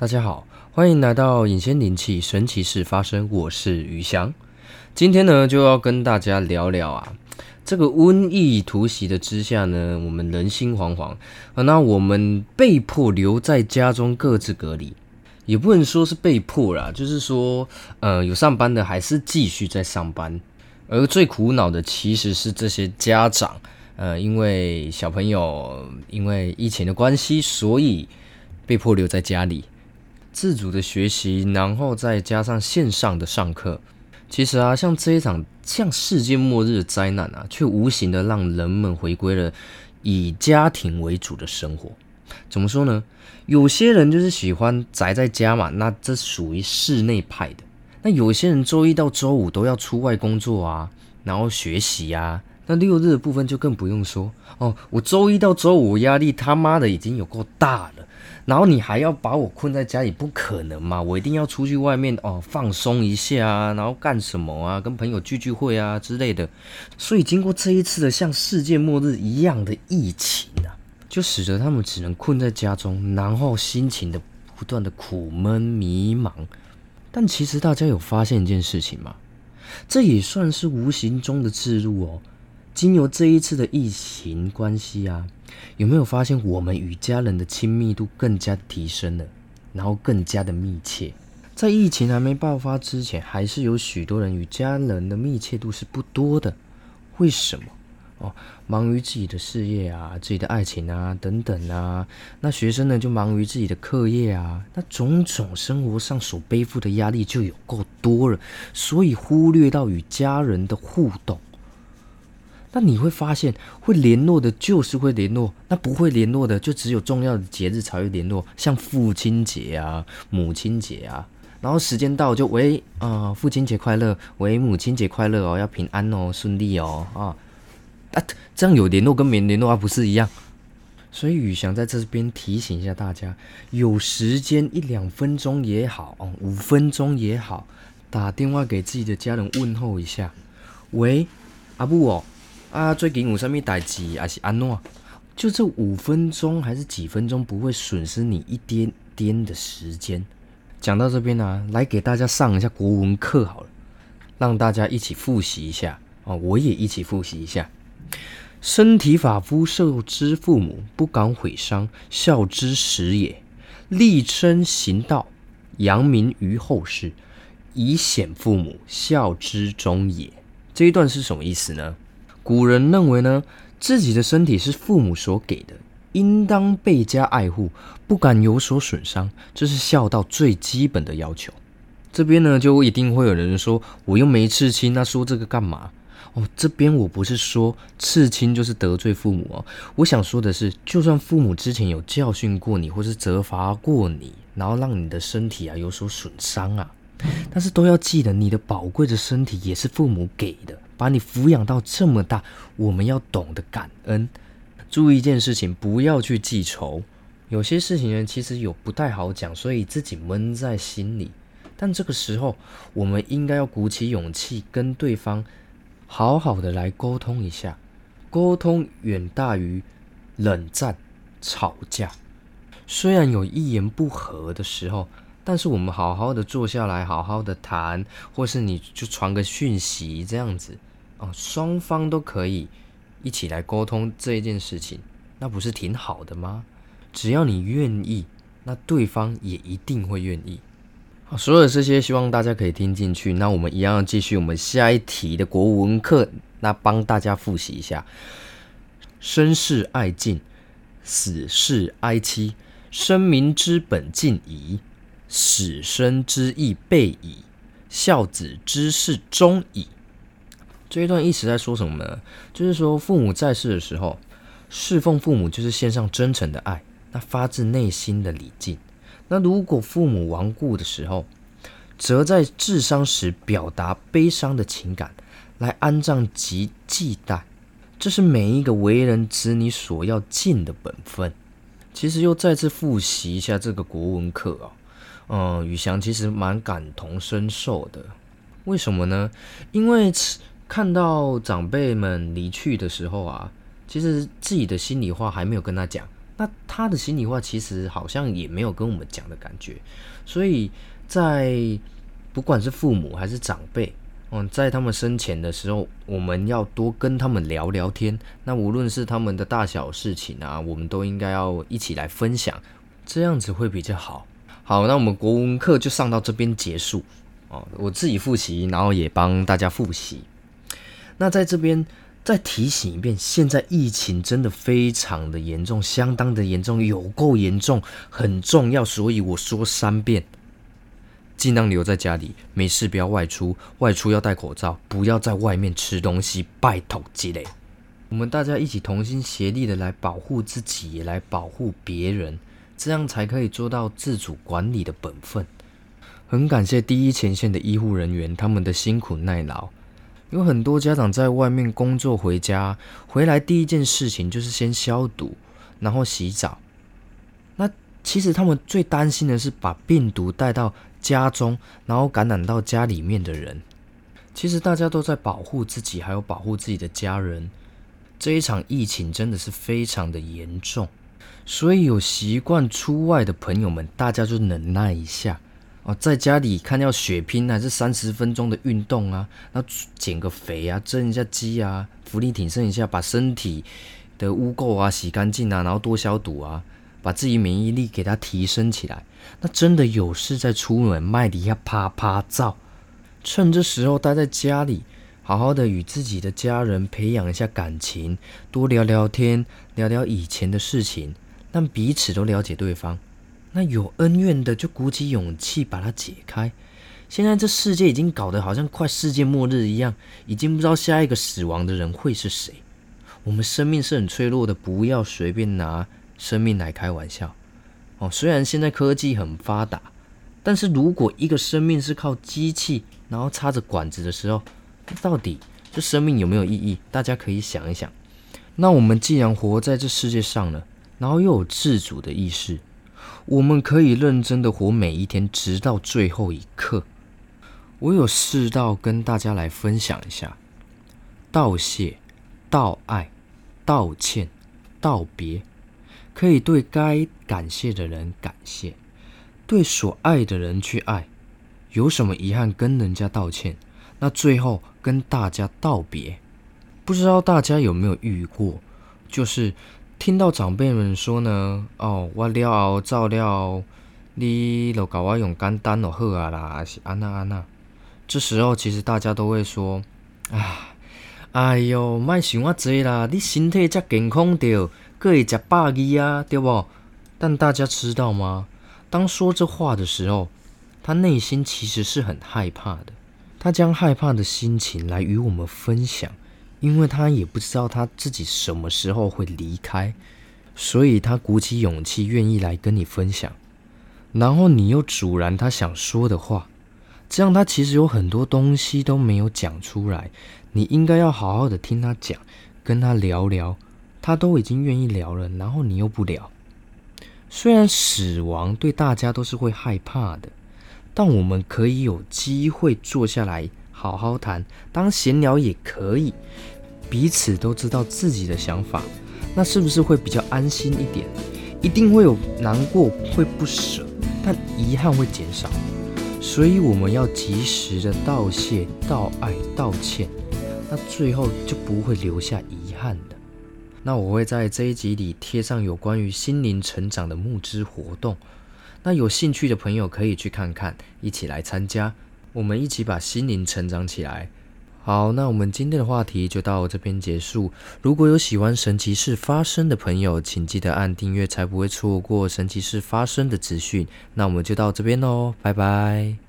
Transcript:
大家好，欢迎来到隐仙灵气神奇事发生，我是余翔。今天呢，就要跟大家聊聊啊，这个瘟疫突袭的之下呢，我们人心惶惶啊，那我们被迫留在家中各自隔离，也不能说是被迫啦，就是说，呃，有上班的还是继续在上班，而最苦恼的其实是这些家长，呃，因为小朋友因为疫情的关系，所以被迫留在家里。自主的学习，然后再加上线上的上课，其实啊，像这一场像世界末日的灾难啊，却无形的让人们回归了以家庭为主的生活。怎么说呢？有些人就是喜欢宅在家嘛，那这属于室内派的。那有些人周一到周五都要出外工作啊，然后学习啊。那六日的部分就更不用说哦。我周一到周五压力他妈的已经有够大了。然后你还要把我困在家里，不可能嘛！我一定要出去外面哦，放松一下啊，然后干什么啊？跟朋友聚聚会啊之类的。所以经过这一次的像世界末日一样的疫情啊，就使得他们只能困在家中，然后心情的不断的苦闷迷茫。但其实大家有发现一件事情吗？这也算是无形中的置入哦。经由这一次的疫情关系啊，有没有发现我们与家人的亲密度更加提升了，然后更加的密切？在疫情还没爆发之前，还是有许多人与家人的密切度是不多的。为什么？哦，忙于自己的事业啊，自己的爱情啊，等等啊。那学生呢，就忙于自己的课业啊。那种种生活上所背负的压力就有够多了，所以忽略到与家人的互动。那你会发现，会联络的就是会联络，那不会联络的就只有重要的节日才会联络，像父亲节啊、母亲节啊，然后时间到就喂啊，父亲节快乐，喂母亲节快乐哦，要平安哦，顺利哦啊，啊，这样有联络跟没联络啊不是一样？所以宇翔在这边提醒一下大家，有时间一两分钟也好哦，五分钟也好，打电话给自己的家人问候一下，喂，阿布哦。啊，最近有什么代志，还是安诺？就这五分钟还是几分钟，不会损失你一点点的时间。讲到这边呢，来给大家上一下国文课好了，让大家一起复习一下哦。我也一起复习一下：身体发肤受之父母，不敢毁伤，孝之始也。立身行道，扬名于后世，以显父母，孝之终也。这一段是什么意思呢？古人认为呢，自己的身体是父母所给的，应当倍加爱护，不敢有所损伤，这是孝道最基本的要求。这边呢，就一定会有人说，我又没刺青，那说这个干嘛？哦，这边我不是说刺青就是得罪父母哦，我想说的是，就算父母之前有教训过你，或是责罚过你，然后让你的身体啊有所损伤啊，但是都要记得，你的宝贵的身体也是父母给的。把你抚养到这么大，我们要懂得感恩。注意一件事情，不要去记仇。有些事情呢，其实有不太好讲，所以自己闷在心里。但这个时候，我们应该要鼓起勇气，跟对方好好的来沟通一下。沟通远大于冷战、吵架。虽然有一言不合的时候。但是我们好好的坐下来，好好的谈，或是你就传个讯息这样子，哦，双方都可以一起来沟通这一件事情，那不是挺好的吗？只要你愿意，那对方也一定会愿意。好，所有这些希望大家可以听进去。那我们一样要继续我们下一题的国文课，那帮大家复习一下：生事爱敬，死事哀戚，生民之本尽矣。死生之义备矣，孝子之事终矣。这一段一直在说什么呢？就是说，父母在世的时候，侍奉父母就是献上真诚的爱，那发自内心的礼敬。那如果父母亡故的时候，则在治丧时表达悲伤的情感，来安葬及祭奠。这是每一个为人子女所要尽的本分。其实又再次复习一下这个国文课啊。嗯，宇翔其实蛮感同身受的。为什么呢？因为看到长辈们离去的时候啊，其实自己的心里话还没有跟他讲，那他的心里话其实好像也没有跟我们讲的感觉，所以在不管是父母还是长辈，嗯，在他们生前的时候，我们要多跟他们聊聊天。那无论是他们的大小事情啊，我们都应该要一起来分享，这样子会比较好。好，那我们国文课就上到这边结束哦。我自己复习，然后也帮大家复习。那在这边。再提醒一遍，现在疫情真的非常的严重，相当的严重，有够严重，很重要。所以我说三遍，尽量留在家里，没事不要外出，外出要戴口罩，不要在外面吃东西，拜托积累。我们大家一起同心协力的来保护自己，也来保护别人，这样才可以做到自主管理的本分。很感谢第一前线的医护人员，他们的辛苦耐劳。有很多家长在外面工作回家，回来第一件事情就是先消毒，然后洗澡。那其实他们最担心的是把病毒带到家中，然后感染到家里面的人。其实大家都在保护自己，还有保护自己的家人。这一场疫情真的是非常的严重，所以有习惯出外的朋友们，大家就忍耐一下。哦，在家里看要血拼还是三十分钟的运动啊？那减个肥啊，增一下肌啊，浮力挺身一下，把身体的污垢啊洗干净啊，然后多消毒啊，把自己免疫力给它提升起来。那真的有事再出门，麦底下啪啪照，趁这时候待在家里，好好的与自己的家人培养一下感情，多聊聊天，聊聊以前的事情，让彼此都了解对方。那有恩怨的就鼓起勇气把它解开。现在这世界已经搞得好像快世界末日一样，已经不知道下一个死亡的人会是谁。我们生命是很脆弱的，不要随便拿生命来开玩笑。哦，虽然现在科技很发达，但是如果一个生命是靠机器，然后插着管子的时候，到底这生命有没有意义？大家可以想一想。那我们既然活在这世界上了，然后又有自主的意识。我们可以认真的活每一天，直到最后一刻。我有事道跟大家来分享一下：道谢、道爱、道歉、道别。可以对该感谢的人感谢，对所爱的人去爱。有什么遗憾跟人家道歉，那最后跟大家道别。不知道大家有没有遇过，就是。听到长辈们说呢，哦，我了后照料，你就搞我用简单就好啊啦，是安那安那。这时候其实大家都会说，啊，哎哟，莫想我济啦，你身体才健康着，可以食饱鱼啊，对不？但大家知道吗？当说这话的时候，他内心其实是很害怕的，他将害怕的心情来与我们分享。因为他也不知道他自己什么时候会离开，所以他鼓起勇气愿意来跟你分享，然后你又阻拦他想说的话，这样他其实有很多东西都没有讲出来，你应该要好好的听他讲，跟他聊聊，他都已经愿意聊了，然后你又不聊。虽然死亡对大家都是会害怕的，但我们可以有机会坐下来。好好谈，当闲聊也可以，彼此都知道自己的想法，那是不是会比较安心一点？一定会有难过，会不舍，但遗憾会减少。所以我们要及时的道谢、道爱、道歉，那最后就不会留下遗憾的。那我会在这一集里贴上有关于心灵成长的募资活动，那有兴趣的朋友可以去看看，一起来参加。我们一起把心灵成长起来。好，那我们今天的话题就到这边结束。如果有喜欢神奇事发生的朋友，请记得按订阅，才不会错过神奇事发生的资讯。那我们就到这边喽，拜拜。